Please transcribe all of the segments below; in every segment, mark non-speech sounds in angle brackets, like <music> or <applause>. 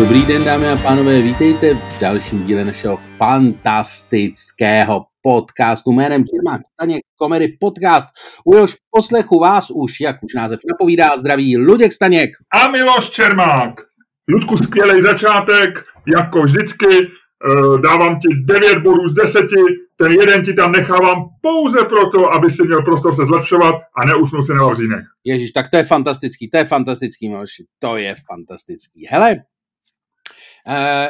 Dobrý den, dámy a pánové, vítejte v dalším díle našeho fantastického podcastu jménem Čermák Staněk Komedy Podcast. U jehož poslechu vás už, jak už název napovídá, zdraví Luděk Staněk. A Miloš Čermák. Ludku, skvělý začátek, jako vždycky. Eh, dávám ti 9 bodů z 10, ten jeden ti tam nechávám pouze proto, aby si měl prostor se zlepšovat a neusnul si na vavřínech. Ježíš, tak to je fantastický, to je fantastický, Miloši, to je fantastický. Hele,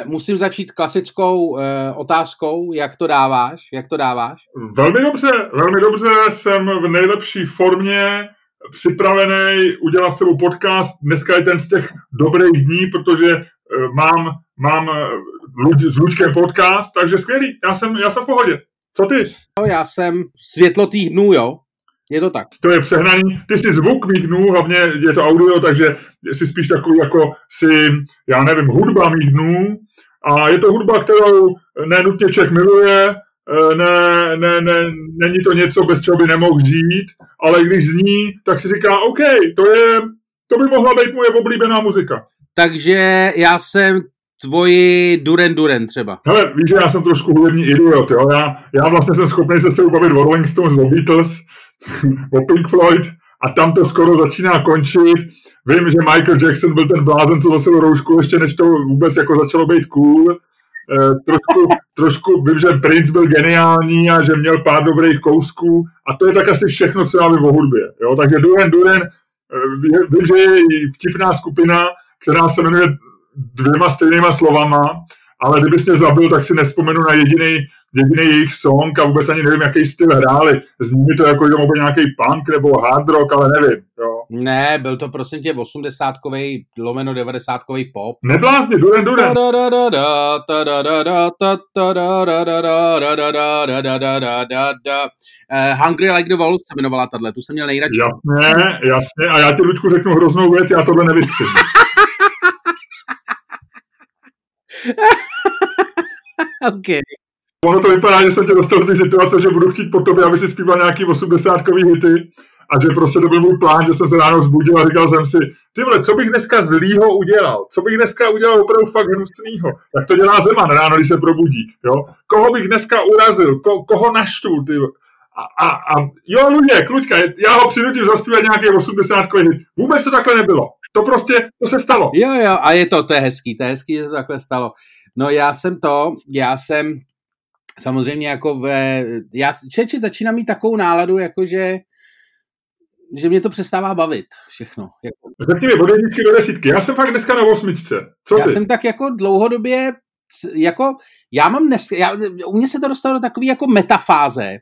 musím začít klasickou uh, otázkou, jak to dáváš, jak to dáváš? Velmi dobře, velmi dobře, jsem v nejlepší formě, připravený udělat s tebou podcast. Dneska je ten z těch dobrých dní, protože uh, mám, mám s Luďkem podcast, takže skvělý, já jsem, já jsem v pohodě. Co ty? No, já jsem světlotých dnů, jo. Je to tak. To je přehnaný. Ty jsi zvuk mých dnů, hlavně je to audio, takže jsi spíš takový jako si, já nevím, hudba mých dnů. A je to hudba, kterou nenutně člověk miluje, e, ne, ne, ne, není to něco, bez čeho by nemohl žít, ale když zní, tak si říká, OK, to je, to by mohla být moje oblíbená muzika. Takže já jsem tvoji Duren Duren třeba. Hele, víš, že já jsem trošku hudební idiot, jo? Já, já vlastně jsem schopný se s bavit o Rolling Stones, o Beatles, <laughs> o Pink Floyd a tam to skoro začíná končit. Vím, že Michael Jackson byl ten blázen, co nosil roušku, ještě než to vůbec jako začalo být cool. E, trošku, <laughs> trošku vím, že Prince byl geniální a že měl pár dobrých kousků a to je tak asi všechno, co já vím o hudbě. Jo? Takže Duren Duren, e, vím, že je vtipná skupina, která se jmenuje dvěma stejnýma slovama, ale kdybys mě zabil, tak si nespomenu na jediný, jediný jejich song a vůbec ani nevím, jaký styl hráli. Zní mi to jako, že byl nějaký punk nebo hard rock, ale nevím. Jo. Ne, byl to prosím tě 80 lomeno 90 pop. Neblázni, Duren Duren. Hungry Like the Wolf se jmenovala tahle, tu jsem měl nejradši. Jasně, jasně, a já ti, Luďku, řeknu hroznou věc, já tohle nevystřihnu. OK. Ono to vypadá, že jsem tě dostal do té situace, že budu chtít po tobě, aby si zpíval nějaký 80 hity a že prostě to byl můj plán, že jsem se ráno zbudil a říkal jsem si, ty vole, co bych dneska zlýho udělal? Co bych dneska udělal opravdu fakt hnusnýho? Tak to dělá Zeman ráno, když se probudí. Jo? Koho bych dneska urazil? Ko, koho naštvu? Ty? A, a, a jo, Luděk, Luďka, já ho přinutím zaspívat nějaký 80 hit. Vůbec to takhle nebylo. To prostě, to se stalo. Jo, jo, a je to, to je hezký, to je hezký, že to takhle stalo. No já jsem to, já jsem samozřejmě jako ve, já čeči začínám mít takovou náladu, jakože že mě to přestává bavit všechno. Jako. Řekni mi od jedničky do desítky. Já jsem fakt dneska na osmičce. Co já jsem tak jako dlouhodobě, jako, já mám dnes, já, u mě se to dostalo do takové jako metafáze,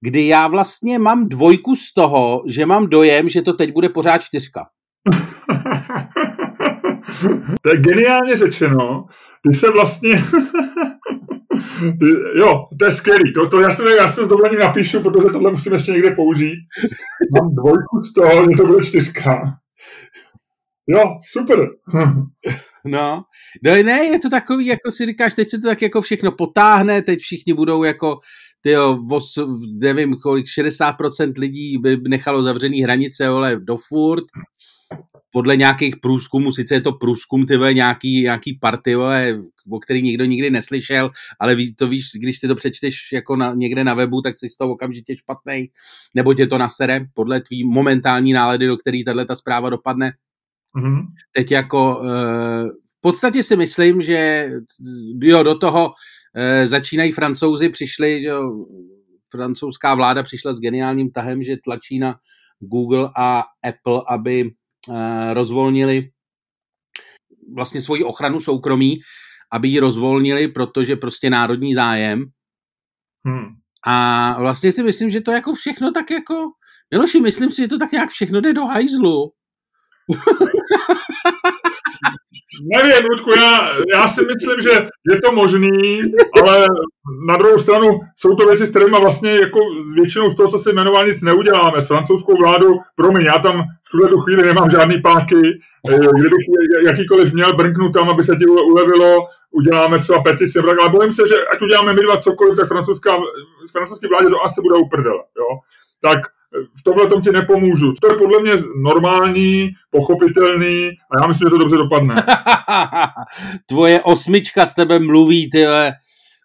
kdy já vlastně mám dvojku z toho, že mám dojem, že to teď bude pořád čtyřka. <laughs> to je geniálně řečeno. Ty se vlastně... <laughs> Ty, <laughs> jo, to je skvělý. To, to já, se, já se s dovolením napíšu, protože tohle musím ještě někde použít. <laughs> Mám dvojku z toho, že to bude čtyřka. Jo, super. no, no ne, je to takový, jako si říkáš, teď se to tak jako všechno potáhne, teď všichni budou jako, tyjo, nevím kolik, 60% lidí by nechalo zavřený hranice, ale do furt, podle nějakých průzkumů, sice je to průzkum, ty vole, nějaký, nějaký party, vole, o který nikdo nikdy neslyšel, ale ví, to víš, když ty to přečteš jako na, někde na webu, tak jsi z toho okamžitě špatný, nebo tě to nasere podle tvý momentální nálady, do který tahle ta zpráva dopadne. Mm-hmm. Teď jako e, v podstatě si myslím, že jo, do toho e, začínají francouzi, přišli, jo, francouzská vláda přišla s geniálním tahem, že tlačí na Google a Apple, aby Eh, rozvolnili vlastně svoji ochranu soukromí, aby ji rozvolnili, protože prostě národní zájem. Hmm. A vlastně si myslím, že to jako všechno tak jako, Miloši, myslím si, že to tak nějak všechno jde do hajzlu. <laughs> Nevím, Ludku, já, já si myslím, že je to možný, ale na druhou stranu jsou to věci, s kterými vlastně jako většinou z toho, co se jmenoval, nic neuděláme. S francouzskou vládou, promiň, já tam v tuhle chvíli nemám žádný páky, eh, kdybych jakýkoliv měl brnknout tam, aby se ti ulevilo, uděláme třeba petici, ale bojím se, že ať uděláme my dva cokoliv, tak francouzská, francouzské vládě to asi bude uprdele, jo. Tak v tomhle tom ti nepomůžu. To je podle mě normální, pochopitelný a já myslím, že to dobře dopadne. <laughs> Tvoje osmička s tebe mluví, ty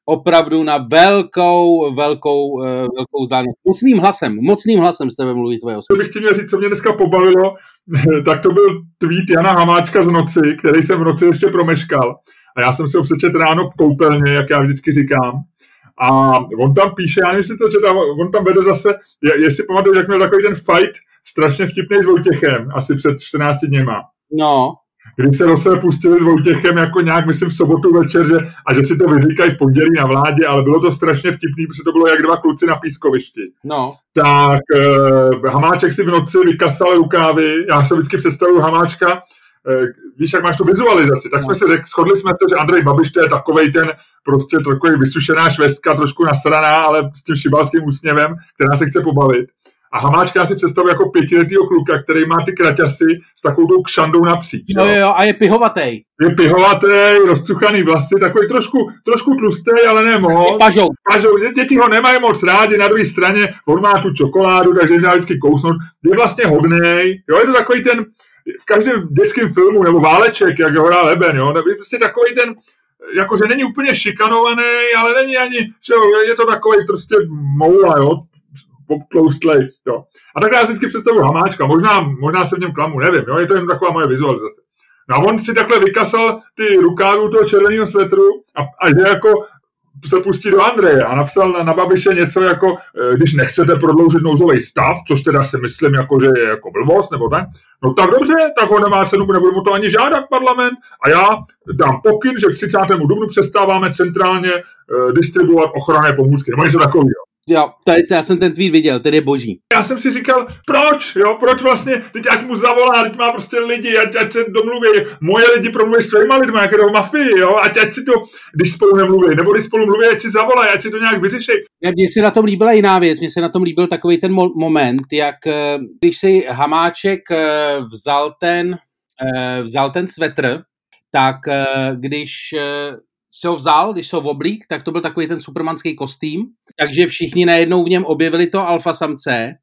opravdu na velkou, velkou, eh, velkou vzdálenost. Mocným hlasem, mocným hlasem s tebe mluví tvoje osmička. To bych ti měl říct, co mě dneska pobavilo, <laughs> tak to byl tweet Jana Hamáčka z noci, který jsem v noci ještě promeškal. A já jsem si ho přečet ráno v koupelně, jak já vždycky říkám. A on tam píše, já nevím, jestli to četám, on tam vede zase, jestli pamatuješ, jak měl takový ten fight strašně vtipný s Vojtěchem, asi před 14 dněma. No. Když se do sebe pustili s Vojtěchem jako nějak, myslím, v sobotu večer, že, a že si to vyříkají v pondělí na vládě, ale bylo to strašně vtipný, protože to bylo jak dva kluci na pískovišti. No. Tak eh, Hamáček si v noci vykasal rukávy, já se vždycky představuju Hamáčka, víš, jak máš tu vizualizaci, tak jsme si řekli, shodli jsme se, že Andrej Babiš to je takovej ten prostě takový vysušená švestka, trošku nasraná, ale s tím šibalským úsměvem, která se chce pobavit. A Hamáčka si představuje jako pětiletýho kluka, který má ty kraťasy s takovou tou kšandou napříč. Jo, jo, jo, a je pihovatý. Je pihovatý, rozcuchaný vlasy, takový trošku, trošku tlustý, ale ne moc. Pažou. Pažou. Děti ho nemají moc rádi, na druhé straně on má tu čokoládu, takže jde vždycky kousnout. Je vlastně hodný. Jo, je to takový ten, v každém dětském filmu, nebo Váleček, jak ho hrál Leben, jo, nebo prostě takový ten, jakože není úplně šikanovaný, ale není ani, že jo, je to takový prostě moula, jo, tloustlej, jo. A tak já vždycky představuji Hamáčka, možná, možná se v něm klamu, nevím, jo, je to jen taková moje vizualizace. No a on si takhle vykasal ty rukávy toho červeného svetru a, a že jako se pustí do Andreje a napsal na, na Babiše něco jako, eh, když nechcete prodloužit nouzový stav, což teda si myslím, jako, že je jako blbost nebo tak, no tak dobře, tak ho nemá cenu, nebudu mu to ani žádat parlament a já dám pokyn, že k 30. dubnu přestáváme centrálně uh, distribuovat ochranné pomůcky, nebo něco takového. Jo, tady, já jsem ten tweet viděl, ten je boží. Já jsem si říkal, proč, jo, proč vlastně, teď ať mu zavolá, teď má prostě lidi, ať, ať se domluví, moje lidi promluví s svýma lidmi, jak jdou mafii, jo, ať, ať si to, když spolu nemluví, nebo když spolu mluví, ať si zavolá, ať si to nějak vyřeší. Mně se na tom líbila jiná věc, mně se na tom líbil takový ten mo- moment, jak eh, když si Hamáček eh, vzal ten, eh, vzal ten svetr, tak když si ho vzal, když se ho oblík, tak to byl takový ten supermanský kostým, takže všichni najednou v něm objevili to alfa samce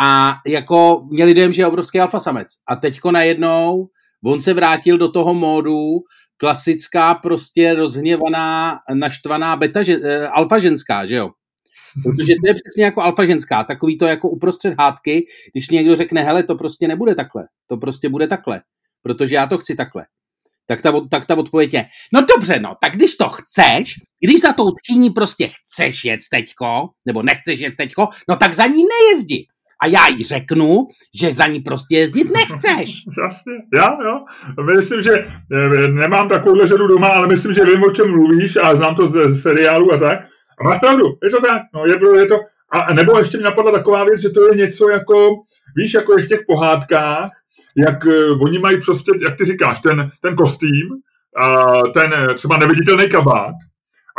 a jako měli dojem, že je obrovský alfa samec. A teďko najednou on se vrátil do toho módu klasická prostě rozhněvaná, naštvaná beta, že, uh, alfa ženská, že jo? Protože to je přesně jako alfa ženská, takový to jako uprostřed hádky, když někdo řekne, hele, to prostě nebude takhle, to prostě bude takhle, protože já to chci takhle tak ta, tak ta odpověď je, no dobře, no, tak když to chceš, když za tou tchýní prostě chceš jet teďko, nebo nechceš jet teďko, no tak za ní nejezdi. A já jí řeknu, že za ní prostě jezdit nechceš. <laughs> Jasně, já, jo. Myslím, že eh, nemám takovou ženu doma, ale myslím, že vím, o čem mluvíš a znám to z, z seriálu a tak. A máš pravdu, je to tak. No, je, je to, a nebo ještě mi napadla taková věc, že to je něco jako, víš, jako je v těch pohádkách, jak uh, oni mají prostě, jak ty říkáš, ten, ten kostým, uh, ten eh, třeba neviditelný kabát,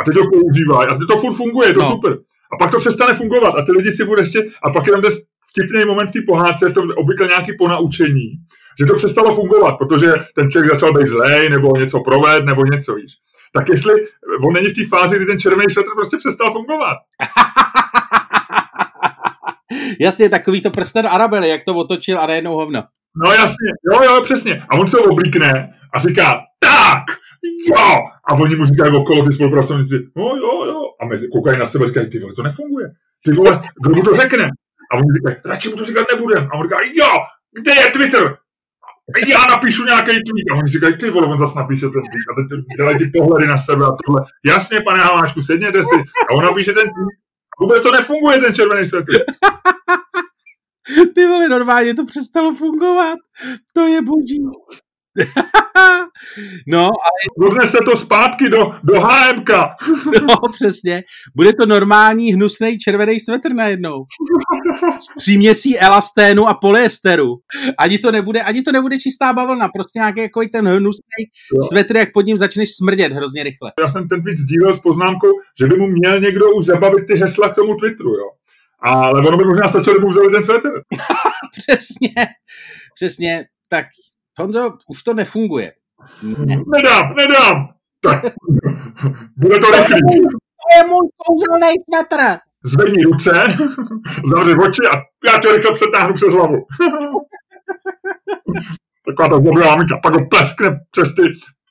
a teď to používají, a teď to furt funguje, je to no. super. A pak to přestane fungovat a ty lidi si budou ještě, a pak je tam ten vtipný moment v té pohádce, v tom obvykle nějaký ponaučení, že to přestalo fungovat, protože ten člověk začal být zlej, nebo něco proved, nebo něco, víš. Tak jestli on není v té fázi, kdy ten červený svetr prostě přestal fungovat. <laughs> <laughs> Jasně, takový to prsten Arabely, jak to otočil a najednou hovno. No jasně, jo, jo, přesně. A on se oblíkne a říká, tak, jo. A oni mu říkají okolo ty spolupracovníci, no jo, jo. A mezi koukají na sebe a říkají, ty vole, to nefunguje. Ty vole, kdo mu to řekne? A oni říkají, radši mu to říkat nebudem. A on říká, jo, kde je Twitter? Já napíšu nějaký tweet. A oni říkají, ty vole, on zase napíše ten tweet. A teď dělají ty pohledy na sebe a tohle. Jasně, pane Hamáčku, sedněte si. A on napíše ten tweet. Vůbec to nefunguje, ten červený světl. <laughs> Ty vole, normálně to přestalo fungovat. To je boží. <laughs> no, ale... Odnese to zpátky do, do HMK. <laughs> no, přesně. Bude to normální hnusný červený svetr najednou. S příměsí elasténu a polyesteru. Ani to nebude, ani to nebude čistá bavlna, prostě nějaký jako ten hnusný svetr, jak pod ním začneš smrdět hrozně rychle. Já jsem ten víc sdílel s poznámkou, že by mu měl někdo už zabavit ty hesla k tomu Twitteru, jo. Ale ono by možná stačilo, kdyby vzali ten svetr. <laughs> přesně, přesně. Tak Honzo, už to nefunguje. Ne. Nedám, nedám. Tak, bude to rychlý. To je můj kouzelný svetr. zvedni ruce, zavři oči a já tě rychle přetáhnu přes hlavu. Taková ta zlobivá maminka, pak ho pleskne přes ty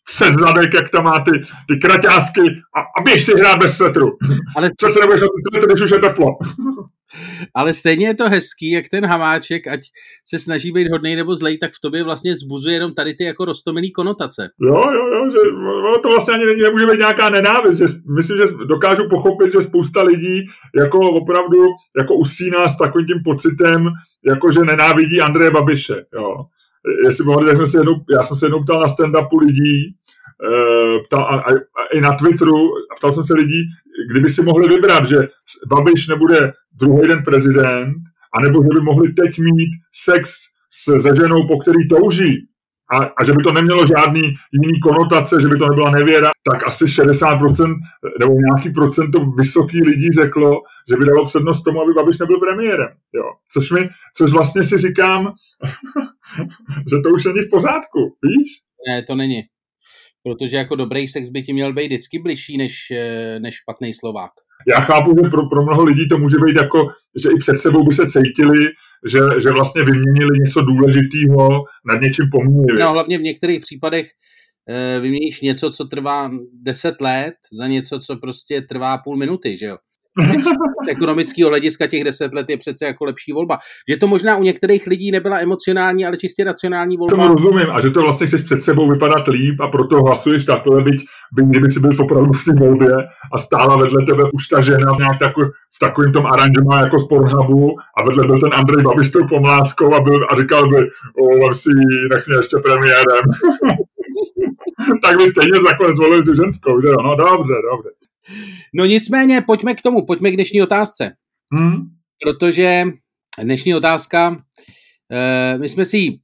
přes zadek, jak tam má ty, ty kraťásky a, a běž si hrát bez svetru. Ale... Přece nebudeš na svetru, když už je teplo. Ale stejně je to hezký, jak ten hamáček, ať se snaží být hodný nebo zlej, tak v tobě vlastně zbuzuje jenom tady ty jako rostomilý konotace. Jo, jo, jo, že to vlastně ani nemůže být nějaká nenávist. Že myslím, že dokážu pochopit, že spousta lidí jako opravdu jako usíná s takovým tím pocitem, jako že nenávidí Andreje Babiše. Jo jestli mohli, tak se jednou, já jsem se jednou ptal na stand-upu lidí, eh, ptal, a, a, a, i na Twitteru, ptal jsem se lidí, kdyby si mohli vybrat, že Babiš nebude druhý den prezident, anebo že by mohli teď mít sex s, se ženou, po který touží, a, a že by to nemělo žádný jiný konotace, že by to nebyla nevěra, tak asi 60% nebo nějaký procento vysoký lidí řeklo, že by dalo přednost tomu, aby Babiš nebyl premiérem. Jo. Což, mi, což vlastně si říkám, <laughs> že to už není v pořádku, víš? Ne, to není. Protože jako dobrý sex by ti měl být vždycky bližší než, eh, než špatný Slovák já chápu, že pro, pro mnoho lidí to může být jako, že i před sebou by se cítili, že, že vlastně vyměnili něco důležitého nad něčím pomínili. No hlavně v některých případech e, vyměníš něco, co trvá 10 let za něco, co prostě trvá půl minuty, že jo? Z ekonomického hlediska těch deset let je přece jako lepší volba. Že to možná u některých lidí nebyla emocionální, ale čistě racionální volba. Tomu rozumím a že to vlastně chceš před sebou vypadat líp a proto hlasuješ takhle, byť, byť kdyby si byl opravdu v té volbě a stála vedle tebe už ta žena nějak takový, v takovém tom aranžmá jako z Pornhubu a vedle byl ten Andrej Babiš tou pomláskou a, byl, a říkal by, o, si nech mě ještě premiérem. <laughs> tak by stejně nakonec zvolili tu ženskou, že jo? No dobře, dobře. No nicméně, pojďme k tomu, pojďme k dnešní otázce. Hmm. Protože dnešní otázka, eh, my jsme si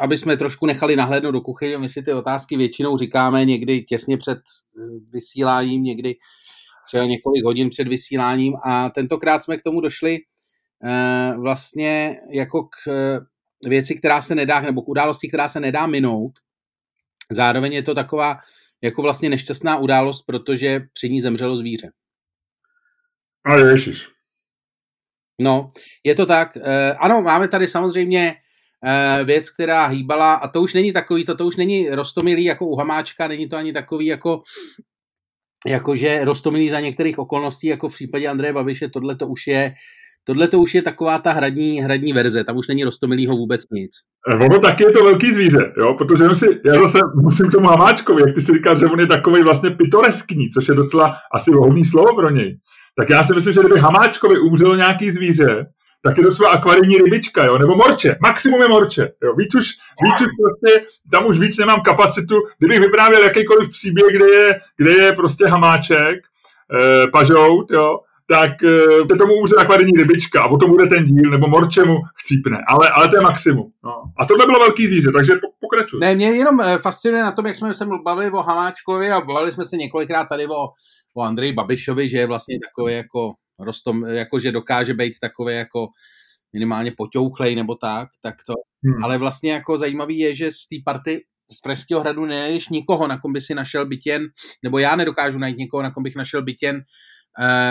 aby jsme trošku nechali nahlédnout do kuchyně, my si ty otázky většinou říkáme někdy těsně před eh, vysíláním, někdy třeba několik hodin před vysíláním a tentokrát jsme k tomu došli eh, vlastně jako k věci, která se nedá, nebo k události, která se nedá minout. Zároveň je to taková jako vlastně nešťastná událost, protože při ní zemřelo zvíře. A ježiš. No, je to tak. E, ano, máme tady samozřejmě e, věc, která hýbala, a to už není takový, to, to už není rostomilý jako u Hamáčka, není to ani takový jako jakože rostomilý za některých okolností, jako v případě Andreje Babiše, tohle to už je Tohle to už je taková ta hradní, hradní verze, tam už není rostomilýho vůbec nic. Eh, ono taky je to velký zvíře, jo? protože si, já zase musím k tomu Hamáčkovi, jak ty si říkal, že on je takový vlastně pitoreskní, což je docela asi vhodný slovo pro něj. Tak já si myslím, že kdyby Hamáčkovi umřelo nějaký zvíře, tak je to svá akvarijní rybička, jo? nebo morče, maximum je morče. Jo? Víc už, víc už prostě, tam už víc nemám kapacitu. Kdybych vyprávěl jakýkoliv příběh, kde je, kde je prostě hamáček, eh, pažout, jo, tak uh, tomu umře akvarijní rybička a potom bude ten díl, nebo morčemu chcípne, ale, ale to je maximum. No. A tohle bylo velký zvíře, takže pokračuj. Ne, mě jenom uh, fascinuje na tom, jak jsme se bavili o Hamáčkovi a bavili jsme se několikrát tady o, o Andreji Babišovi, že je vlastně takový jako rostom, jako že dokáže být takový jako minimálně poťouchlej nebo tak, tak to. Hmm. Ale vlastně jako zajímavý je, že z té party z Pražského hradu nejdeš nikoho, na kom by si našel bytěn, nebo já nedokážu najít někoho, na kom bych našel bytěn, Eh,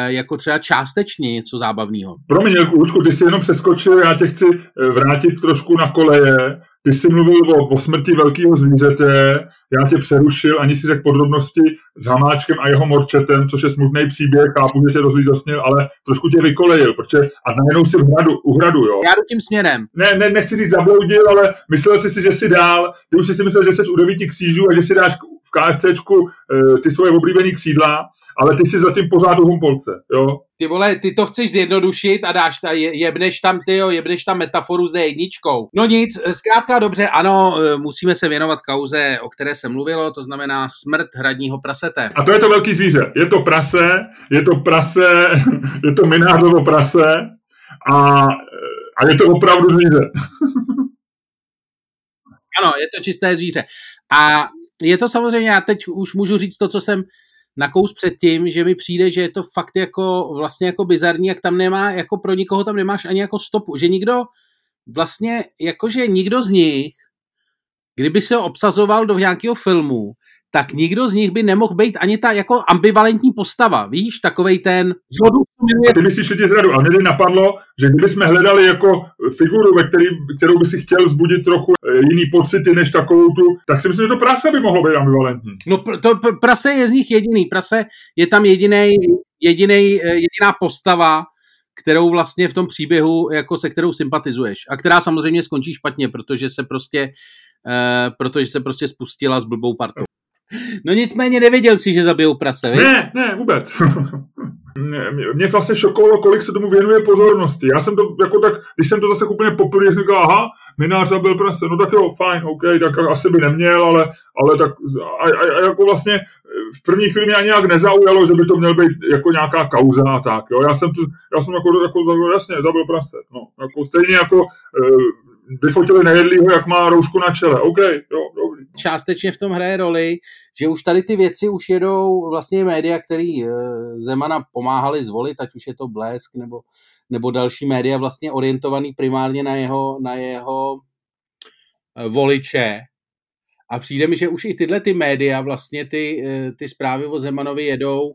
jako třeba částečně něco zábavného. Promiň, Lučku, ty jsi jenom přeskočil, já tě chci eh, vrátit trošku na koleje. Ty jsi mluvil o, o smrti velkého zvířete, já tě přerušil, ani si řekl podrobnosti s Hamáčkem a jeho morčetem, což je smutný příběh, chápu, že tě rozlídosnil, ale trošku tě vykolejil, protože a najednou si v hradu, u hradu, jo. Já jdu tím směrem. Ne, ne, nechci říct zabloudil, ale myslel jsi si, že jsi dál, ty už jsi si myslel, že jsi u devíti křížů a že si dáš KFCčku e, ty svoje oblíbené křídla, ale ty jsi zatím pořád u Humpolce, jo. Ty vole, ty to chceš zjednodušit a dáš ta, je, jebneš tam, ty jo, jebneš tam metaforu s jedničkou. No nic, zkrátka dobře, ano, e, musíme se věnovat kauze, o které se mluvilo, to znamená smrt hradního prasete. A to je to velký zvíře. Je to prase, je to prase, <laughs> je to minářovo prase a, a je to opravdu zvíře. <laughs> ano, je to čisté zvíře. A je to samozřejmě, já teď už můžu říct to, co jsem nakous předtím, že mi přijde, že je to fakt jako vlastně jako bizarní, jak tam nemá, jako pro nikoho tam nemáš ani jako stopu, že nikdo vlastně, jakože nikdo z nich, kdyby se ho obsazoval do nějakého filmu, tak nikdo z nich by nemohl být ani ta jako ambivalentní postava, víš, takovej ten zhodu. Ty myslíš lidi zradu, ale mě napadlo, že kdybychom hledali jako figuru, ve který, kterou by si chtěl vzbudit trochu jiný pocity než takovou tu, tak si myslím, že to prase by mohlo být ambivalentní. No to prase je z nich jediný, prase je tam jediný, jediný, eh, jediná postava, kterou vlastně v tom příběhu, jako se kterou sympatizuješ a která samozřejmě skončí špatně, protože se prostě, uh, protože se prostě spustila s blbou partou. No nicméně nevěděl si, že zabijou prase? Ne, ne, vůbec. <laughs> mě vlastně šokovalo, kolik se tomu věnuje pozornosti. Já jsem to jako tak, když jsem to zase úplně poprvé říkal, aha, minář zabil prase, no tak jo, fajn, OK, tak asi by neměl, ale, ale tak a, a, a jako vlastně v první chvíli mě ani nějak nezaujalo, že by to měl být jako nějaká kauza a tak, jo. Já jsem, tu, já jsem jako, jako jasně, zabil prase, no, jako stejně jako uh, vyfotili nejedlýho, jak má roušku na čele. OK, jo, dobrý. Částečně v tom hraje roli, že už tady ty věci už jedou vlastně média, který eh, Zemana pomáhali zvolit, ať už je to Blesk nebo, nebo další média vlastně orientovaný primárně na jeho, na jeho eh, voliče. A přijde mi, že už i tyhle ty média, vlastně ty, eh, ty zprávy o Zemanovi jedou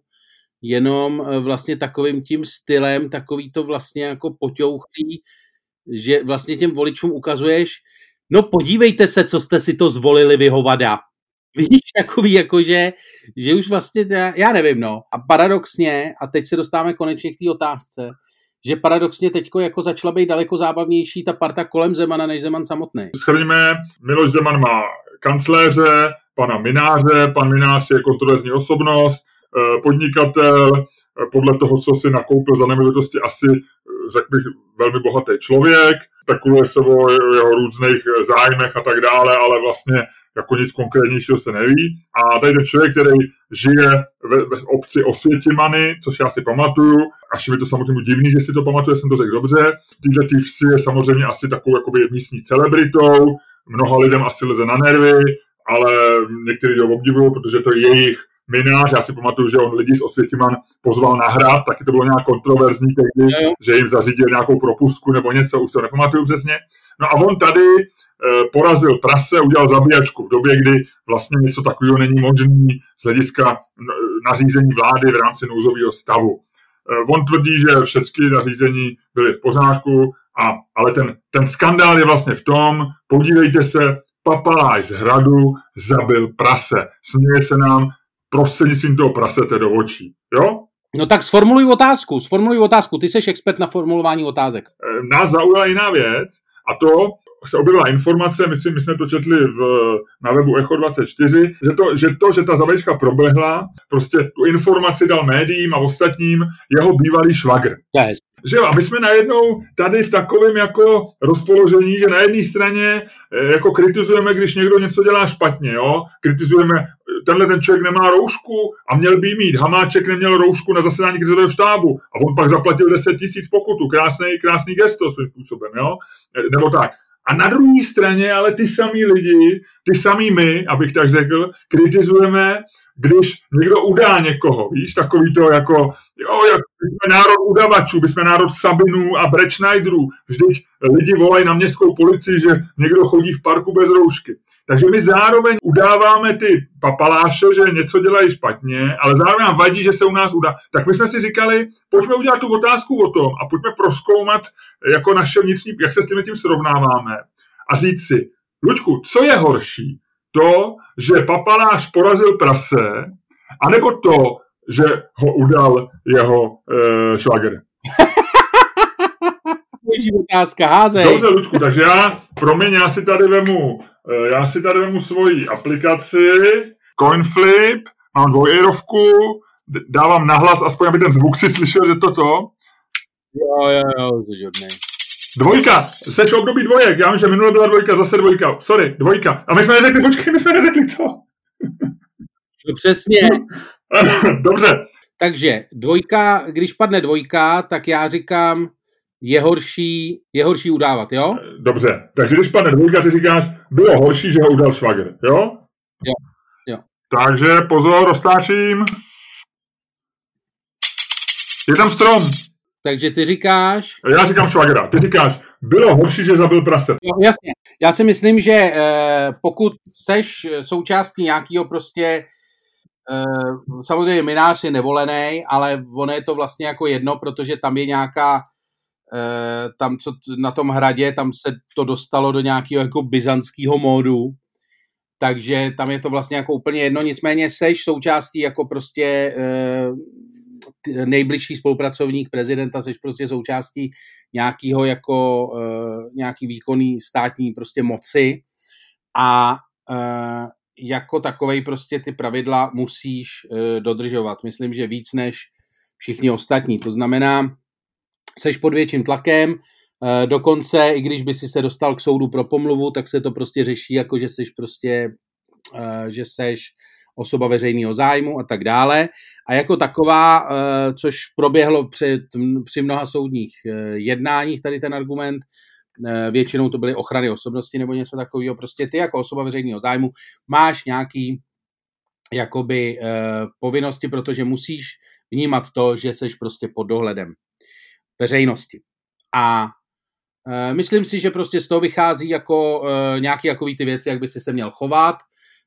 jenom vlastně takovým tím stylem, takový to vlastně jako poťouchlý, že vlastně těm voličům ukazuješ, no podívejte se, co jste si to zvolili vy hovada. Víš, takový jakože, že už vlastně, já nevím, no. A paradoxně, a teď se dostáváme konečně k té otázce, že paradoxně teďko jako začala být daleko zábavnější ta parta kolem Zemana než Zeman samotný. Schrňme, Miloš Zeman má kancléře, pana Mináře, pan Minář je kontroverzní osobnost, podnikatel, eh, podle toho, co si nakoupil za nemovitosti, asi řekl bych, velmi bohatý člověk, spekuluje se o jeho různých zájmech a tak dále, ale vlastně jako nic konkrétnějšího se neví. A tady ten člověk, který žije ve, ve obci Osvětimany, což já si pamatuju, až mi to samozřejmě divný, že si to pamatuje, jsem to řekl dobře. Týhle tý vsi je samozřejmě asi takovou jakoby místní celebritou, mnoha lidem asi leze na nervy, ale někteří ho obdivují, protože to je jejich minář, já si pamatuju, že on lidi z Osvětiman pozval na hrad, taky to bylo nějak kontroverzní tehdy, že jim zařídil nějakou propustku nebo něco, už to nepamatuju přesně. No a on tady e, porazil prase, udělal zabíjačku v době, kdy vlastně něco takového není možné z hlediska nařízení vlády v rámci nouzového stavu. E, on tvrdí, že všechny nařízení byly v pořádku, a, ale ten, ten skandál je vlastně v tom, podívejte se, papaláš z hradu zabil prase. Směje se nám, prostřednictvím toho prasete do očí. Jo? No tak sformuluj otázku, sformuluj otázku. Ty jsi expert na formulování otázek. Eh, nás zaujala jiná věc a to se objevila informace, myslím, my jsme to četli v, na webu Echo24, že to, že to, že ta zavečka proběhla, prostě tu informaci dal médiím a ostatním jeho bývalý švagr. Yes. Že a my jsme najednou tady v takovém jako rozpoložení, že na jedné straně eh, jako kritizujeme, když někdo něco dělá špatně, jo? kritizujeme tenhle ten člověk nemá roušku a měl by mít. Hamáček neměl roušku na zasedání krizového štábu a on pak zaplatil 10 tisíc pokutu. Krásný, krásný gesto svým způsobem, jo? Nebo tak. A na druhé straně ale ty samý lidi, ty samý my, abych tak řekl, kritizujeme, když někdo udá někoho, víš, takový to jako, jo, jak jsme národ udavačů, my jsme národ Sabinů a Brečnajderů, vždyť lidi volají na městskou policii, že někdo chodí v parku bez roušky. Takže my zároveň udáváme ty papaláše, že něco dělají špatně, ale zároveň nám vadí, že se u nás udá. Tak my jsme si říkali, pojďme udělat tu otázku o tom a pojďme proskoumat jako naše vnitřní, jak se s tím tím srovnáváme a říct si, Luďku, co je horší? To, že papaláš porazil prase, anebo to, že ho udal jeho e, švagr? otázka, házej. Dobře, Luďku, takže já, promiň, já si tady vemu, eh, já si tady vemu svoji aplikaci, CoinFlip, mám dvojerovku, dávám nahlas, aspoň aby ten zvuk si slyšel, že to to. Jo, jo, jo, to Dvojka, seš v období dvojek, já vím, že minule byla dvojka, zase dvojka, sorry, dvojka. A my jsme neřekli, počkej, my jsme neřekli co. <laughs> No přesně. <laughs> Dobře. Takže dvojka, když padne dvojka, tak já říkám, je horší, je horší udávat, jo? Dobře, takže když padne dvojka, ty říkáš, bylo horší, že ho udal švagr, jo? Jo, jo. Takže pozor, roztáčím. Je tam strom. Takže ty říkáš... Já říkám švagra. Ty říkáš, bylo horší, že zabil prase. Jo, jasně. Já si myslím, že eh, pokud seš součástí nějakého prostě Uh, samozřejmě minář je nevolený, ale ono je to vlastně jako jedno, protože tam je nějaká, tam co na tom hradě, tam se to dostalo do nějakého jako byzantského módu, takže tam je to vlastně jako úplně jedno, nicméně seš součástí jako prostě nejbližší spolupracovník prezidenta, seš prostě součástí nějakého jako uh, nějaký výkonný státní prostě moci a uh, jako takovej prostě ty pravidla musíš uh, dodržovat. Myslím, že víc než všichni ostatní. To znamená, seš pod větším tlakem, dokonce i když by si se dostal k soudu pro pomluvu, tak se to prostě řeší jako, že seš prostě, že seš osoba veřejného zájmu a tak dále. A jako taková, což proběhlo před, při mnoha soudních jednáních, tady ten argument, Eh, většinou to byly ochrany osobnosti nebo něco takového. Prostě ty jako osoba veřejného zájmu máš nějaký jakoby eh, povinnosti, protože musíš vnímat to, že seš prostě pod dohledem veřejnosti. A eh, myslím si, že prostě z toho vychází jako nějaký jakový ty věci, jak by si se měl chovat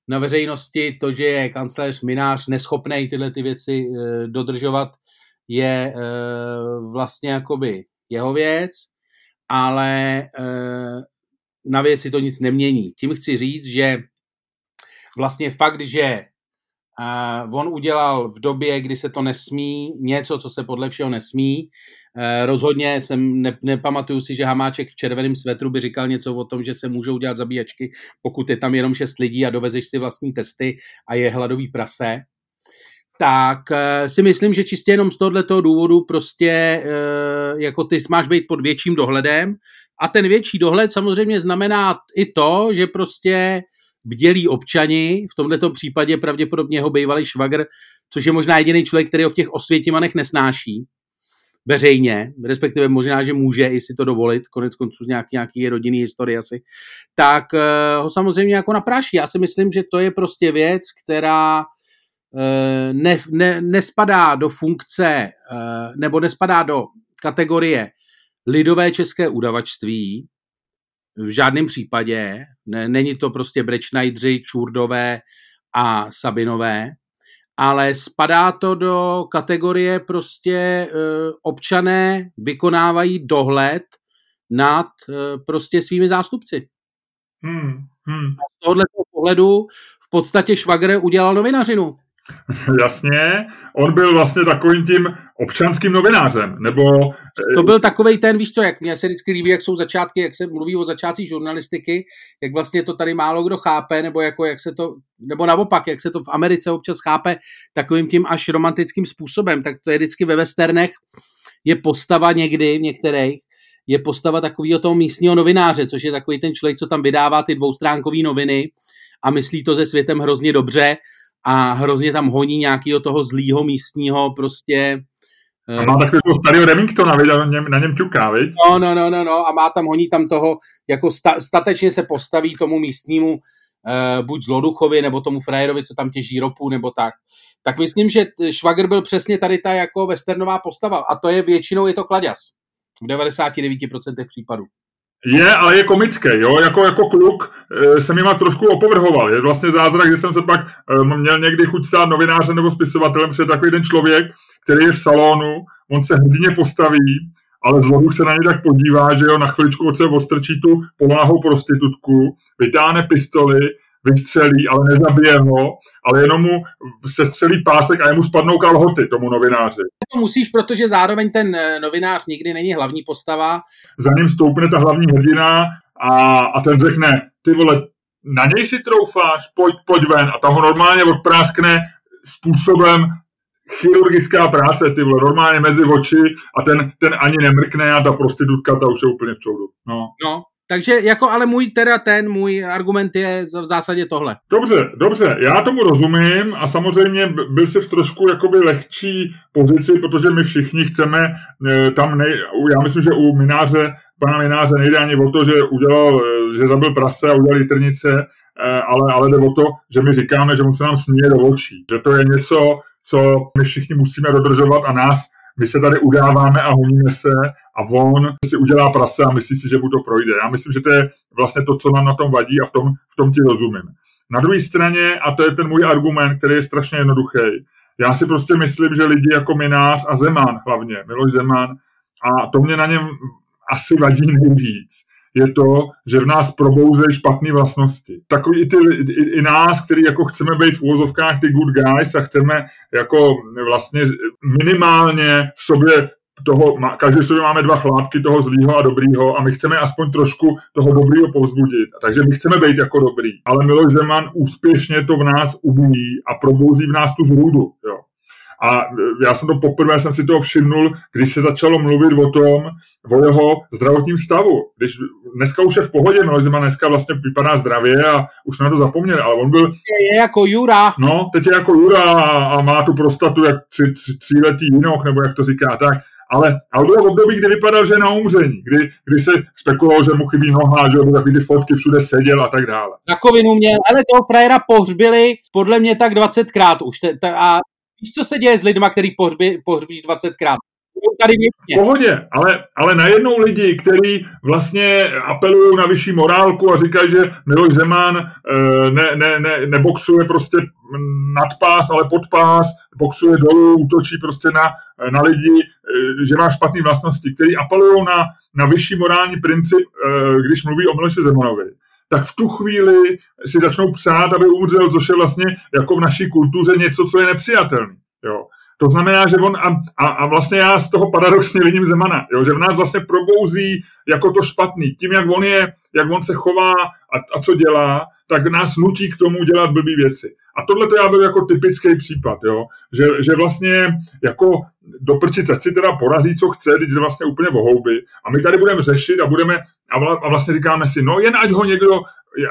na veřejnosti. To, že je kancléř Minář neschopný tyhle ty věci dodržovat, je vlastně jakoby jeho věc ale eh, na věci to nic nemění. Tím chci říct, že vlastně fakt, že Uh, on udělal v době, kdy se to nesmí, něco, co se podle všeho nesmí. Uh, rozhodně jsem ne, nepamatuju si, že Hamáček v červeném svetru by říkal něco o tom, že se můžou dělat zabíjačky, pokud je tam jenom šest lidí a dovezeš si vlastní testy a je hladový prase tak uh, si myslím, že čistě jenom z tohoto důvodu prostě uh, jako ty máš být pod větším dohledem a ten větší dohled samozřejmě znamená i to, že prostě bdělí občani, v tomto případě pravděpodobně jeho bývalý švagr, což je možná jediný člověk, který ho v těch osvětimanech nesnáší veřejně, respektive možná, že může i si to dovolit, konec konců z nějaký, nějaký rodinný historie asi, tak uh, ho samozřejmě jako napráší. Já si myslím, že to je prostě věc, která Eh, ne, ne, nespadá do funkce eh, nebo nespadá do kategorie lidové české udavačství, v žádném případě. Ne, není to prostě Brečnajdři, Čurdové a Sabinové, ale spadá to do kategorie prostě uh, občané vykonávají dohled nad uh, prostě svými zástupci. Hmm, hmm. Z tohoto pohledu v podstatě Švagre udělal novinařinu. <laughs> Jasně, on byl vlastně takovým tím občanským novinářem, nebo... To byl takový ten, víš co, jak mě se vždycky líbí, jak jsou začátky, jak se mluví o začátcích žurnalistiky, jak vlastně to tady málo kdo chápe, nebo jako jak se to, nebo naopak, jak se to v Americe občas chápe takovým tím až romantickým způsobem, tak to je vždycky ve westernech, je postava někdy v některých, je postava takového toho místního novináře, což je takový ten člověk, co tam vydává ty dvoustránkové noviny a myslí to se světem hrozně dobře a hrozně tam honí nějakého toho zlýho místního prostě a má takový toho starého Remingtona, viď, na něm, na něm ťuká, viď? No, no, no, no, no, a má tam, honí tam toho, jako sta, statečně se postaví tomu místnímu uh, buď zloduchovi, nebo tomu frajerovi, co tam těží ropu, nebo tak. Tak myslím, že Švagr byl přesně tady ta jako westernová postava a to je většinou je to kladěz. V 99% případů. Je, ale je komický, jo, jako, jako kluk e, jsem jima trošku opovrhoval. Je vlastně zázrak, že jsem se pak e, měl někdy chuť stát novinářem nebo spisovatelem, protože takový ten člověk, který je v salonu, on se hrdině postaví, ale zloduch se na ně tak podívá, že jo, na chviličku od sebe odstrčí tu pomáhou prostitutku, vytáhne pistoli, vystřelí, ale nezabije ho, ale jenom mu se střelí pásek a jemu spadnou kalhoty tomu novináři. To musíš, protože zároveň ten eh, novinář nikdy není hlavní postava. Za ním stoupne ta hlavní hrdina a, a ten řekne, ty vole, na něj si troufáš, pojď, pojď ven. A ta ho normálně odpráskne způsobem chirurgická práce, ty vole, normálně mezi oči a ten, ten ani nemrkne a ta prostitutka, ta už je úplně v čoudu. No. no, takže jako ale můj teda ten, můj argument je v zásadě tohle. Dobře, dobře, já tomu rozumím a samozřejmě byl si v trošku jakoby lehčí pozici, protože my všichni chceme e, tam, nej, já myslím, že u mináře, pana mináře nejde ani o to, že udělal, e, že zabil prase a udělal trnice, e, ale, ale jde o to, že my říkáme, že on se nám směje do očí, že to je něco, co my všichni musíme dodržovat a nás my se tady udáváme a honíme se a on si udělá prase a myslí si, že mu to projde. Já myslím, že to je vlastně to, co nám na tom vadí a v tom, v tom ti rozumím. Na druhé straně, a to je ten můj argument, který je strašně jednoduchý, já si prostě myslím, že lidi jako Minář a Zeman hlavně, Miloš Zeman, a to mě na něm asi vadí nejvíc, je to, že v nás probouzejí špatné vlastnosti. Takový i, ty, i, i nás, který jako chceme být v úvozovkách ty good guys a chceme jako vlastně minimálně v sobě toho, každý sobě máme dva chlápky toho zlýho a dobrýho a my chceme aspoň trošku toho dobrýho povzbudit. Takže my chceme být jako dobrý. Ale Miloš Zeman úspěšně to v nás ubíjí a probouzí v nás tu zrůdu. Jo. A já jsem to poprvé jsem si toho všimnul, když se začalo mluvit o tom, o jeho zdravotním stavu. Když dneska už je v pohodě, Miloš Zeman dneska vlastně vypadá zdravě a už jsme na to zapomněli, ale on byl... Je jako Jura. No, teď je jako Jura a, a má tu prostatu jak tři, tři, tříletý jinoch, nebo jak to říká, tak ale, ale bylo v období, kdy vypadal, že je na umření, kdy, kdy se spekulovalo, že mu chybí noha, že by takový ty fotky všude seděl a tak dále. Rakovinu měl, ale toho frajera pohřbili podle mě tak 20krát už. A víš, co se děje s lidma, který pohřbí, pohřbíš 20krát? Tady v pohodě, ale, ale najednou lidi, kteří vlastně apelují na vyšší morálku a říkají, že Miloš Zeman eh, ne, ne, ne, neboxuje prostě nad pás, ale pod pás, boxuje dolů, útočí prostě na, na lidi, eh, že má špatné vlastnosti, kteří apelují na, na vyšší morální princip, eh, když mluví o Miloši Zemanovi tak v tu chvíli si začnou psát, aby umřel, což je vlastně jako v naší kultuře něco, co je nepřijatelné. To znamená, že on, a, a, a vlastně já z toho paradoxně vidím Zemana, jo, že v nás vlastně probouzí jako to špatný. Tím, jak on je, jak on se chová a, a co dělá, tak nás nutí k tomu dělat blbý věci. A tohle to já byl jako typický případ, jo? Že, že vlastně jako do prčice si teda porazí, co chce, když je vlastně úplně vohouby. A my tady budeme řešit a budeme a vlastně říkáme si, no jen ať ho někdo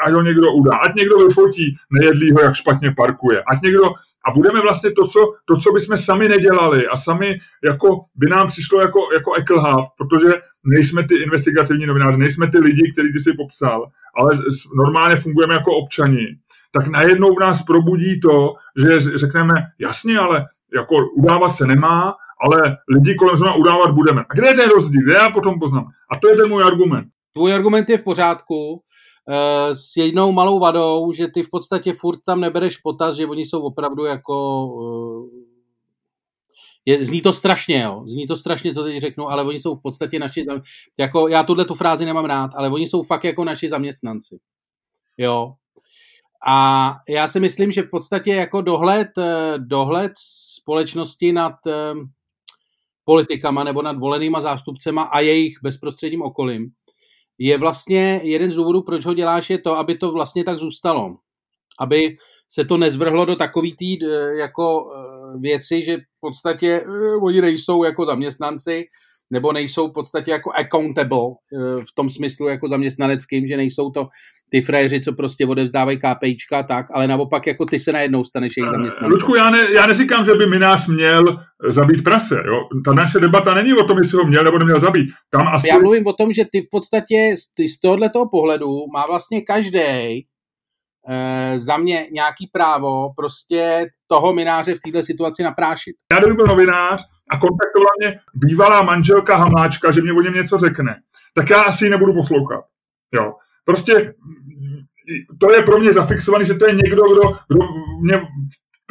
ať ho někdo udá, ať někdo vyfotí nejedlýho, jak špatně parkuje, ať někdo, a budeme vlastně to, co, to, co bychom sami nedělali a sami jako by nám přišlo jako, jako eklhav, protože nejsme ty investigativní novináři, nejsme ty lidi, který ty si popsal, ale normálně fungujeme jako občani, tak najednou v nás probudí to, že řekneme, jasně, ale jako udávat se nemá, ale lidi kolem zrovna udávat budeme. A kde je ten rozdíl? Já potom poznám? A to je ten můj argument. Tvůj argument je v pořádku, Eh, s jednou malou vadou, že ty v podstatě furt tam nebereš potaz, že oni jsou opravdu jako... Eh, je, zní to strašně, jo. Zní to strašně, co teď řeknu, ale oni jsou v podstatě naši... Jako, já tuhle tu frázi nemám rád, ale oni jsou fakt jako naši zaměstnanci. Jo. A já si myslím, že v podstatě jako dohled, eh, dohled společnosti nad politikama nebo nad volenýma zástupcema a jejich bezprostředním okolím je vlastně jeden z důvodů, proč ho děláš, je to, aby to vlastně tak zůstalo. Aby se to nezvrhlo do takový tý eh, jako eh, věci, že v podstatě eh, oni nejsou jako zaměstnanci, nebo nejsou v podstatě jako accountable v tom smyslu jako zaměstnaneckým, že nejsou to ty frajeři, co prostě odevzdávají KPIčka tak, ale naopak jako ty se najednou staneš jejich zaměstnancem. Lučku, já, ne, já neříkám, že by minář měl zabít prase. Jo? Ta naše debata není o tom, jestli ho měl nebo neměl zabít. Tam asi... Já mluvím o tom, že ty v podstatě z, z tohoto pohledu má vlastně každý e, za mě nějaký právo prostě toho mináře v této situaci naprášit. Já kdyby byl novinář a kontaktovala mě bývalá manželka Hamáčka, že mě o něm něco řekne, tak já asi ji nebudu poslouchat. Jo. Prostě to je pro mě zafixovaný, že to je někdo, kdo, kdo mě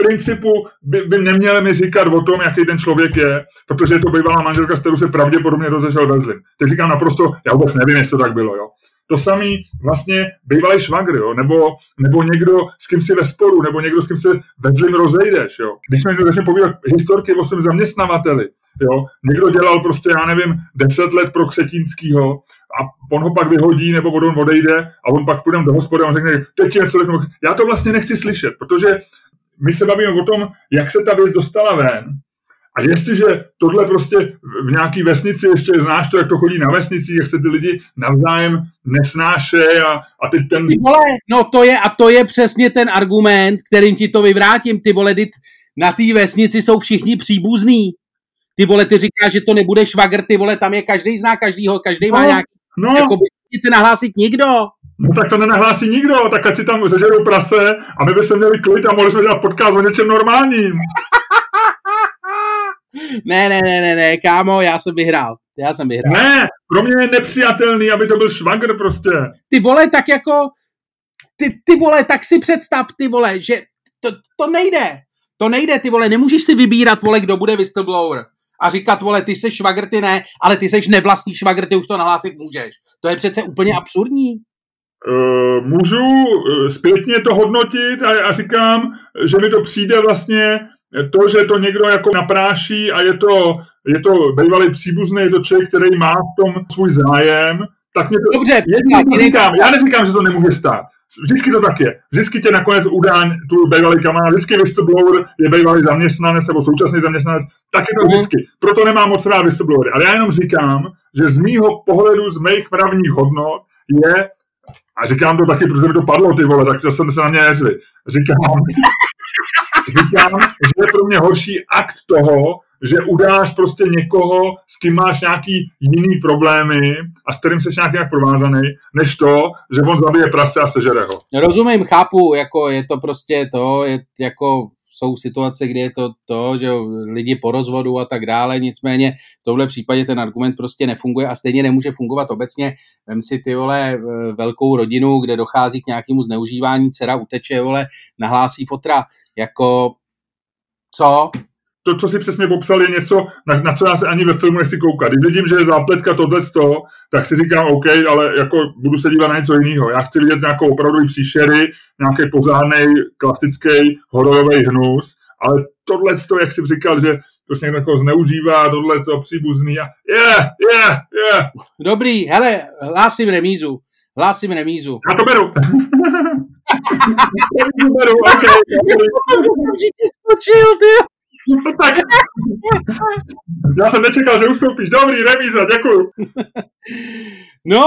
principu by, by neměl mi říkat o tom, jaký ten člověk je, protože je to bývalá manželka, s kterou se pravděpodobně rozešel ve zlým. Teď říkám naprosto, já vůbec nevím, jestli to tak bylo. Jo. To samý vlastně bývalý švagr, jo, nebo, nebo někdo, s kým si ve sporu, nebo někdo, s kým se ve zlým rozejdeš. Jo. Když jsme začali povídat historky o svém zaměstnavateli, jo, někdo dělal prostě, já nevím, deset let pro Křetínskýho a on ho pak vyhodí, nebo on odejde a on pak půjde do hospody a on řekne, teď něco řeknu. Já to vlastně nechci slyšet, protože my se bavíme o tom, jak se ta věc dostala ven. A jestliže tohle prostě v nějaký vesnici ještě znáš to, jak to chodí na vesnici, jak se ty lidi navzájem nesnáše a, a teď ten... Ty vole, no to je, a to je přesně ten argument, kterým ti to vyvrátím. Ty vole, ty, na té vesnici jsou všichni příbuzní. Ty vole, ty říkáš, že to nebude švagr, ty vole, tam je každý zná každýho, každý má no, nějaký... No. Jako by se nahlásit nikdo. No tak to nenahlásí nikdo, tak ať si tam zežerou prase a my by se měli klid a mohli jsme dělat podcast o něčem normálním. <laughs> ne, ne, ne, ne, ne, kámo, já jsem vyhrál. já jsem vyhrál. Ne, pro mě je nepřijatelný, aby to byl švagr prostě. Ty vole, tak jako, ty, ty vole, tak si představ, ty vole, že to, to nejde. To nejde, ty vole, nemůžeš si vybírat, vole, kdo bude whistleblower a říkat, vole, ty jsi švagr, ty ne, ale ty jsi nevlastní švagr, ty už to nahlásit můžeš. To je přece úplně absurdní. Uh, můžu uh, zpětně to hodnotit a, a říkám, že mi to přijde vlastně to, že to někdo jako napráší a je to, je to bývalý příbuzný, je to člověk, který má v tom svůj zájem, tak mě to... Dobře, já, neříkám, já neříkám, že to nemůže stát. Vždycky to tak je. Vždycky tě nakonec udá tu bývalý kamarád, vždycky whistleblower je bývalý zaměstnanec nebo současný zaměstnanec, tak je to mhm. vždycky. Proto nemám moc rád whistleblowery. Ale já jenom říkám, že z mýho pohledu, z mých mravních hodnot je, a říkám to taky, protože mi to padlo, ty vole, tak to jsem se na mě neřli. Říkám, <laughs> říkám, že je pro mě horší akt toho, že udáš prostě někoho, s kým máš nějaký jiný problémy a s kterým jsi nějak nějak provázaný, než to, že on zabije prase a sežere ho. Rozumím, chápu, jako je to prostě to, je jako jsou situace, kdy je to to, že lidi po rozvodu a tak dále, nicméně v tomhle případě ten argument prostě nefunguje a stejně nemůže fungovat obecně. Vem si ty vole velkou rodinu, kde dochází k nějakému zneužívání, dcera uteče, vole, nahlásí fotra, jako co? To, co si přesně popsal, je něco, na, na co já se ani ve filmu nechci koukat. Když vidím, že je zápletka tohle tak si říkám, OK, ale jako budu se dívat na něco jiného. Já chci vidět nějakou opravdu příšery, nějaký pozádný, klasický hororový hnus, ale tohle, jak jsi říkal, že prostě někdo jako zneužívá, tohle to příbuzný a je, je, je. Dobrý, hele, hlásím remízu. Hlásím remízu. Já to beru. <laughs> beru, okay. Určitě skočil, ty. <laughs> Já jsem nečekal, že ustoupíš. Dobrý, remíza, děkuju. <laughs> No,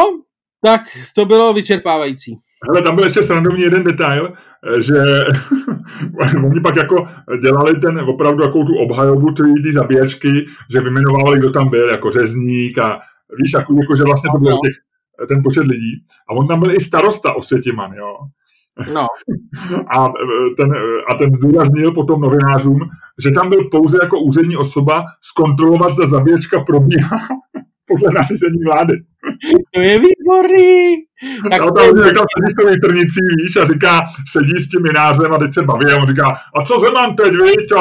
tak to bylo vyčerpávající. Hele, tam byl ještě srandovní jeden detail, že <laughs> oni pak jako dělali ten opravdu jako tu obhajobu ty zabíječky, že vymenovali, kdo tam byl, jako řezník a víš, jako, jako že vlastně to byl těch, ten počet lidí. A on tam byl i starosta Osvětiman, jo. No. <laughs> A ten, a ten zdůraznil potom novinářům, že tam byl pouze jako úřední osoba zkontrolovat, zda zabíječka probíhá <laughs> podle nařízení vlády. To je výborný. Tak a tam někdo sedí s tou trnicí, víš, a říká, sedí s tím minářem a teď se baví a on říká, a co Zeman teď, víš, a,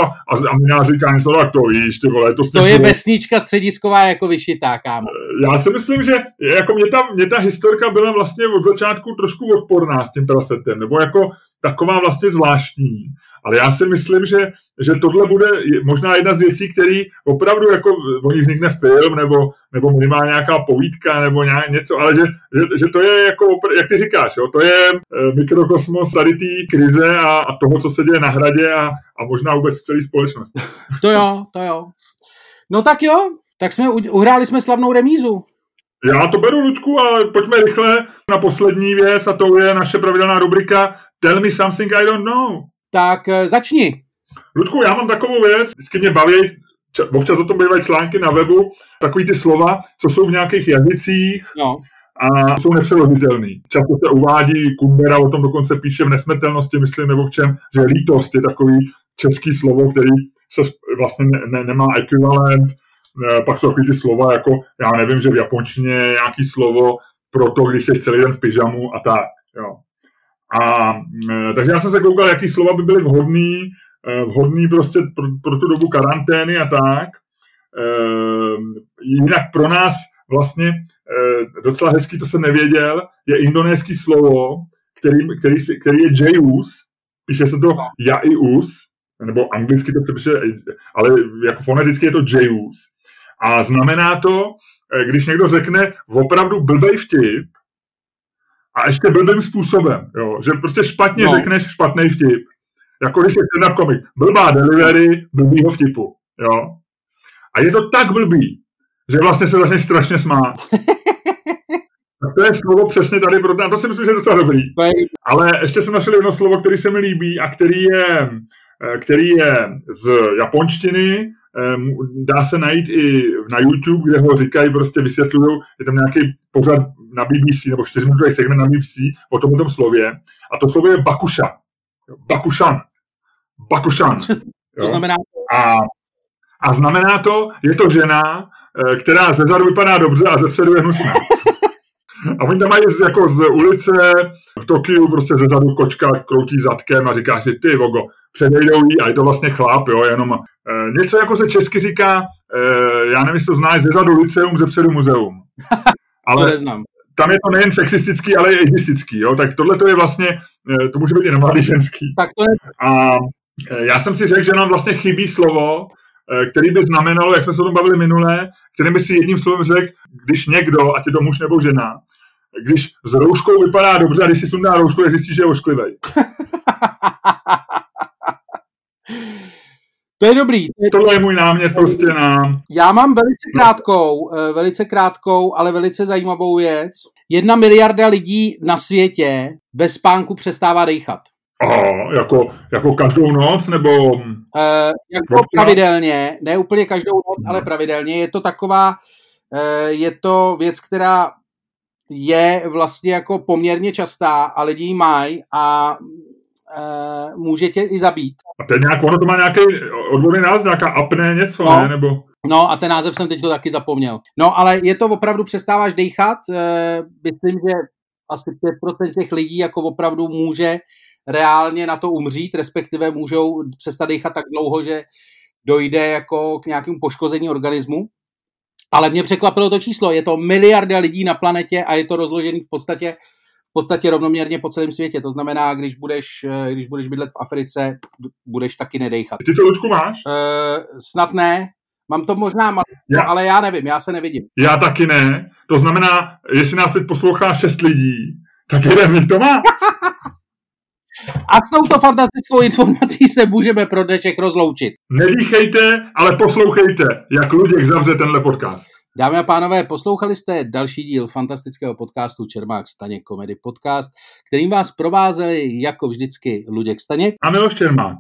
a minář říká něco, tak to víš, ty vole, to To je vesnička středisková jako vyšitá, kámo. Já si myslím, že jako mě ta, mě ta historka byla vlastně od začátku trošku odporná s tím prasetem, nebo jako taková vlastně zvláštní. Ale já si myslím, že, že tohle bude možná jedna z věcí, který opravdu jako o nich vznikne film nebo, nebo minimálně nějaká povídka nebo nějak něco, ale že, že, že to je jako, jak ty říkáš, jo, to je eh, mikrokosmos tady té krize a, a toho, co se děje na hradě a, a možná vůbec v celé společnosti. <laughs> To jo, to jo. No tak jo, tak jsme uhráli jsme slavnou remízu. Já to beru, Lučku, ale pojďme rychle na poslední věc a to je naše pravidelná rubrika Tell me something I don't know. Tak eh, začni. Ludku, já mám takovou věc, vždycky mě baví, občas o tom bývají články na webu, takový ty slova, co jsou v nějakých jazycích no. a jsou nepřeložitelný. Často se uvádí, Kumbera o tom dokonce píše v nesmrtelnosti, myslím, nebo v čem, že lítost je takový český slovo, který se vlastně ne, ne, nemá ekvivalent. Pak jsou takový ty slova, jako já nevím, že v japonštině je nějaký slovo pro to, když jsi celý den v pyžamu a tak. Jo. A e, takže já jsem se koukal, jaký slova by byly vhodný, e, vhodný prostě pro, pro tu dobu karantény a tak. E, jinak pro nás vlastně docela hezký, to jsem nevěděl, je indonéský slovo, který, který, který je jayus, píše se to jaius, nebo anglicky to přepíše, ale jako foneticky je to jayus. A znamená to, když někdo řekne opravdu blbej vtip, a ještě blbým způsobem, jo, že prostě špatně no. řekneš špatný vtip. Jako když je stand komik. Blbá delivery blbýho vtipu, jo. A je to tak blbý, že vlastně se začneš strašně smát. <laughs> A to je slovo přesně tady pro to si myslím, že je docela dobrý. Ale ještě jsem našel jedno slovo, který se mi líbí a který je, eh, který je z japonštiny, dá se najít i na YouTube, kde ho říkají, prostě vysvětlují, je tam nějaký pořad na BBC, nebo čtyřminutový segment na BBC o tom, tom slově. A to slovo je Bakuša. Bakušan. Bakušan. <laughs> To znamená... A, a znamená to, je to žena, eh, která ze zadu vypadá dobře a ze předu je hnusná. <laughs> A oni tam mají jako z ulice v Tokiu prostě ze zadu kočka kroutí zadkem a říká si, ty vogo, předejdou jí a je to vlastně chlap, jo, jenom e, něco jako se česky říká, e, já nevím, jestli to znáš, ze zadu liceum, ze předu muzeum. <laughs> Ale to neznám. Tam je to nejen sexistický, ale i agistický, jo, tak tohle to je vlastně, e, to může být i mladý ženský. Tak to je... A e, já jsem si řekl, že nám vlastně chybí slovo, e, který by znamenalo, jak jsme se o tom bavili minule, který by si jedním slovem řekl, když někdo, ať je to muž nebo žena, když s rouškou vypadá dobře a když si sundá roušku, tak zjistí, že je ošklivej. <laughs> To je dobrý. Tohle je můj námět prostě na... Já mám velice krátkou, no. velice krátkou, ale velice zajímavou věc. Jedna miliarda lidí na světě ve spánku přestává dechat. Aha, jako, jako každou noc, nebo... Uh, jako pravidelně, ne úplně každou noc, ale pravidelně. Je to taková, uh, je to věc, která je vlastně jako poměrně častá a lidi ji mají a může tě i zabít. A to je nějak, ono to má nějaký odborný název, nějaká apné něco, no. ne? Nebo... No a ten název jsem teď taky zapomněl. No ale je to opravdu, přestáváš dechat, uh, myslím, že asi 5% těch lidí jako opravdu může reálně na to umřít, respektive můžou přestat dechat tak dlouho, že dojde jako k nějakému poškození organismu. Ale mě překvapilo to číslo. Je to miliarda lidí na planetě a je to rozložený v podstatě v podstatě rovnoměrně po celém světě. To znamená, když budeš, eh, když budeš bydlet v Africe, budeš taky nedejchat. Ty to Lučku máš? Uh, snad ne. Mám to možná, mal, já. ale já nevím, já se nevidím. Já taky ne. To znamená, jestli nás teď poslouchá šest lidí, tak jeden z nich to má. A s touto fantastickou informací se můžeme pro dnešek rozloučit. Nedýchejte, ale poslouchejte, jak Luděk zavře tenhle podcast. Dámy a pánové, poslouchali jste další díl fantastického podcastu Čermák Staněk Comedy Podcast, kterým vás provázeli jako vždycky Luděk Staněk a Miloš Čermák.